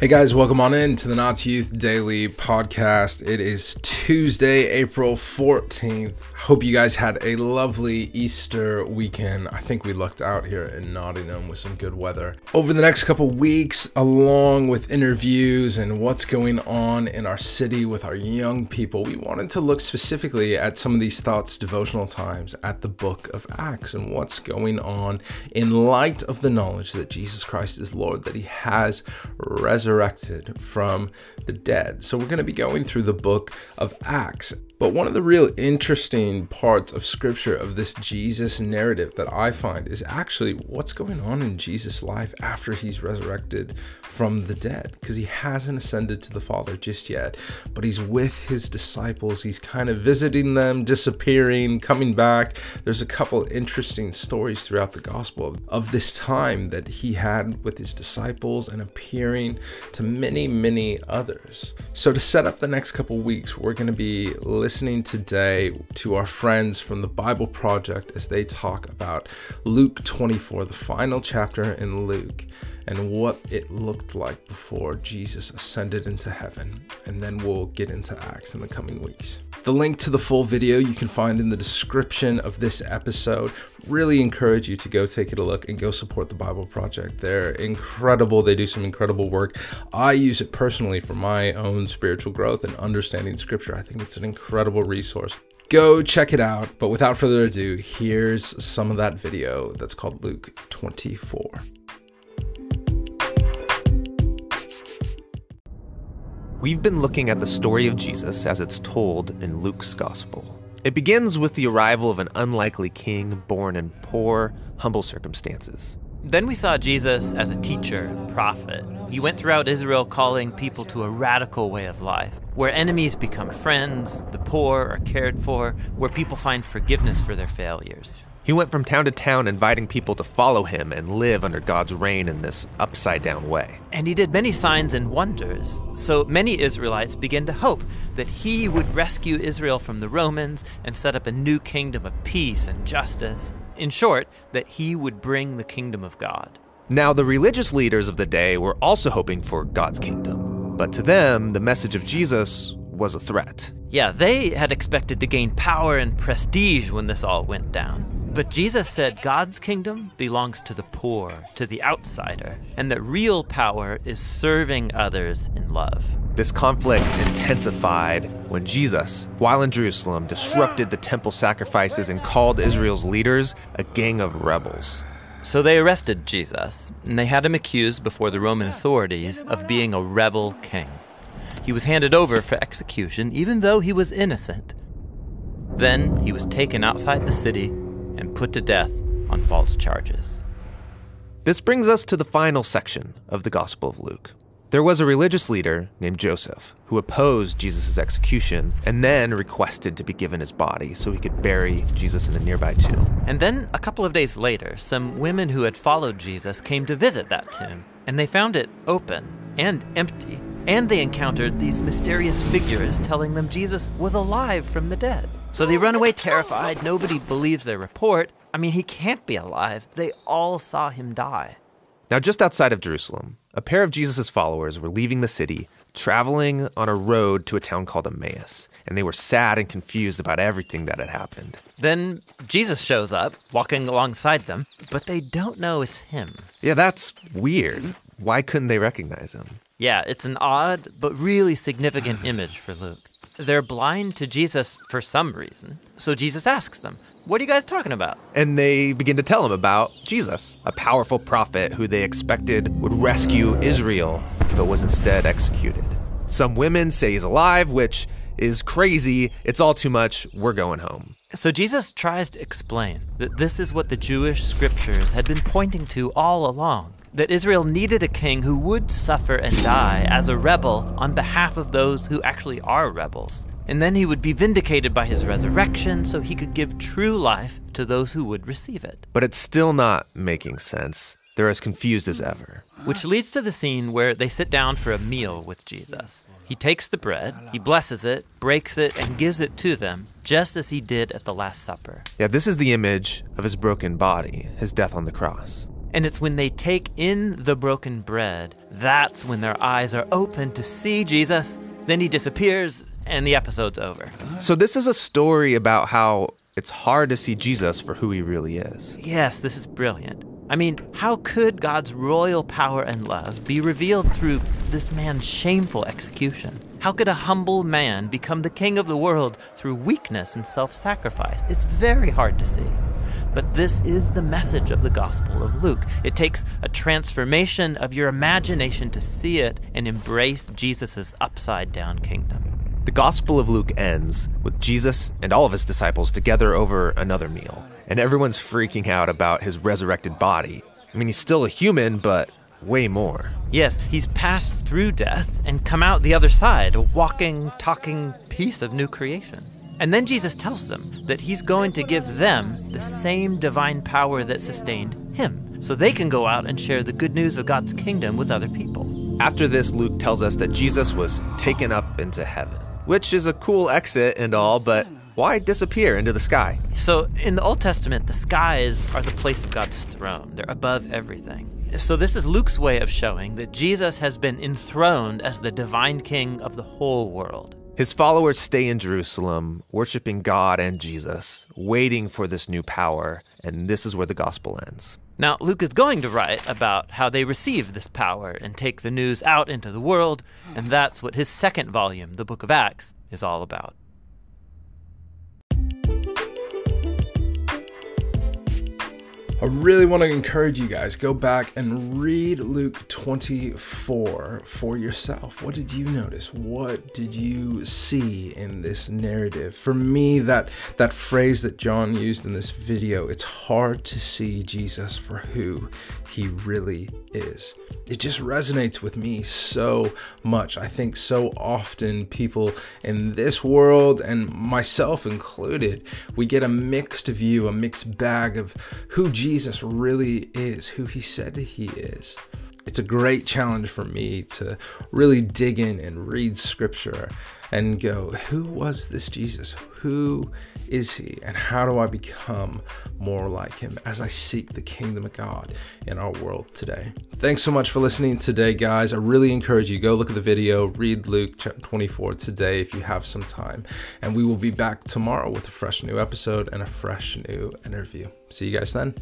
Hey guys, welcome on in to the Notts Youth Daily Podcast. It is Tuesday, April 14th. Hope you guys had a lovely Easter weekend. I think we lucked out here in Nottingham with some good weather. Over the next couple weeks, along with interviews and what's going on in our city with our young people, we wanted to look specifically at some of these thoughts, devotional times at the book of Acts and what's going on in light of the knowledge that Jesus Christ is Lord, that he has resurrected resurrected from the dead. So we're going to be going through the book of Acts. But one of the real interesting parts of scripture of this Jesus narrative that I find is actually what's going on in Jesus' life after he's resurrected from the dead. Because he hasn't ascended to the Father just yet, but he's with his disciples. He's kind of visiting them, disappearing, coming back. There's a couple interesting stories throughout the gospel of this time that he had with his disciples and appearing to many, many others. So, to set up the next couple weeks, we're going to be listening listening today to our friends from the Bible Project as they talk about Luke 24, the final chapter in Luke, and what it looked like before Jesus ascended into heaven. And then we'll get into Acts in the coming weeks. The link to the full video you can find in the description of this episode. Really encourage you to go take it a look and go support the Bible Project. They're incredible. They do some incredible work. I use it personally for my own spiritual growth and understanding scripture. I think it's an incredible resource. Go check it out. But without further ado, here's some of that video that's called Luke 24. We've been looking at the story of Jesus as it's told in Luke's Gospel. It begins with the arrival of an unlikely king born in poor, humble circumstances. Then we saw Jesus as a teacher, prophet. He went throughout Israel calling people to a radical way of life, where enemies become friends, the poor are cared for, where people find forgiveness for their failures. He went from town to town inviting people to follow him and live under God's reign in this upside down way. And he did many signs and wonders. So many Israelites began to hope that he would rescue Israel from the Romans and set up a new kingdom of peace and justice. In short, that he would bring the kingdom of God. Now, the religious leaders of the day were also hoping for God's kingdom. But to them, the message of Jesus was a threat. Yeah, they had expected to gain power and prestige when this all went down. But Jesus said God's kingdom belongs to the poor, to the outsider, and that real power is serving others in love. This conflict intensified when Jesus, while in Jerusalem, disrupted the temple sacrifices and called Israel's leaders a gang of rebels. So they arrested Jesus, and they had him accused before the Roman authorities of being a rebel king. He was handed over for execution, even though he was innocent. Then he was taken outside the city and put to death on false charges. This brings us to the final section of the Gospel of Luke. There was a religious leader named Joseph who opposed Jesus' execution and then requested to be given his body so he could bury Jesus in a nearby tomb. And then, a couple of days later, some women who had followed Jesus came to visit that tomb, and they found it open and empty. And they encountered these mysterious figures telling them Jesus was alive from the dead. So they run away terrified. Nobody believes their report. I mean, he can't be alive. They all saw him die. Now, just outside of Jerusalem, a pair of Jesus' followers were leaving the city, traveling on a road to a town called Emmaus, and they were sad and confused about everything that had happened. Then Jesus shows up, walking alongside them, but they don't know it's him. Yeah, that's weird. Why couldn't they recognize him? Yeah, it's an odd but really significant image for Luke. They're blind to Jesus for some reason. So Jesus asks them, What are you guys talking about? And they begin to tell him about Jesus, a powerful prophet who they expected would rescue Israel, but was instead executed. Some women say he's alive, which is crazy. It's all too much. We're going home. So Jesus tries to explain that this is what the Jewish scriptures had been pointing to all along that Israel needed a king who would suffer and die as a rebel on behalf of those who actually are rebels. And then he would be vindicated by his resurrection so he could give true life to those who would receive it. But it's still not making sense. They're as confused as ever. Which leads to the scene where they sit down for a meal with Jesus. He takes the bread, he blesses it, breaks it, and gives it to them, just as he did at the Last Supper. Yeah, this is the image of his broken body, his death on the cross. And it's when they take in the broken bread, that's when their eyes are open to see Jesus. Then he disappears, and the episode's over. So, this is a story about how it's hard to see Jesus for who he really is. Yes, this is brilliant. I mean, how could God's royal power and love be revealed through this man's shameful execution? How could a humble man become the king of the world through weakness and self sacrifice? It's very hard to see. But this is the message of the Gospel of Luke. It takes a transformation of your imagination to see it and embrace Jesus' upside down kingdom. The Gospel of Luke ends with Jesus and all of his disciples together over another meal, and everyone's freaking out about his resurrected body. I mean, he's still a human, but way more. Yes, he's passed through death and come out the other side, a walking, talking piece of new creation. And then Jesus tells them that he's going to give them the same divine power that sustained him, so they can go out and share the good news of God's kingdom with other people. After this, Luke tells us that Jesus was taken up into heaven, which is a cool exit and all, but why disappear into the sky? So, in the Old Testament, the skies are the place of God's throne, they're above everything. So, this is Luke's way of showing that Jesus has been enthroned as the divine king of the whole world. His followers stay in Jerusalem, worshiping God and Jesus, waiting for this new power, and this is where the gospel ends. Now, Luke is going to write about how they receive this power and take the news out into the world, and that's what his second volume, the book of Acts, is all about. I really want to encourage you guys go back and read Luke 24 for yourself. What did you notice? What did you see in this narrative? For me that that phrase that John used in this video, it's hard to see Jesus for who he really is. It just resonates with me so much. I think so often people in this world and myself included, we get a mixed view, a mixed bag of who Jesus Jesus really is, who he said he is. It's a great challenge for me to really dig in and read scripture and go, who was this Jesus? Who is he? And how do I become more like him as I seek the kingdom of God in our world today? Thanks so much for listening today, guys. I really encourage you go look at the video, read Luke 24 today if you have some time. And we will be back tomorrow with a fresh new episode and a fresh new interview. See you guys then.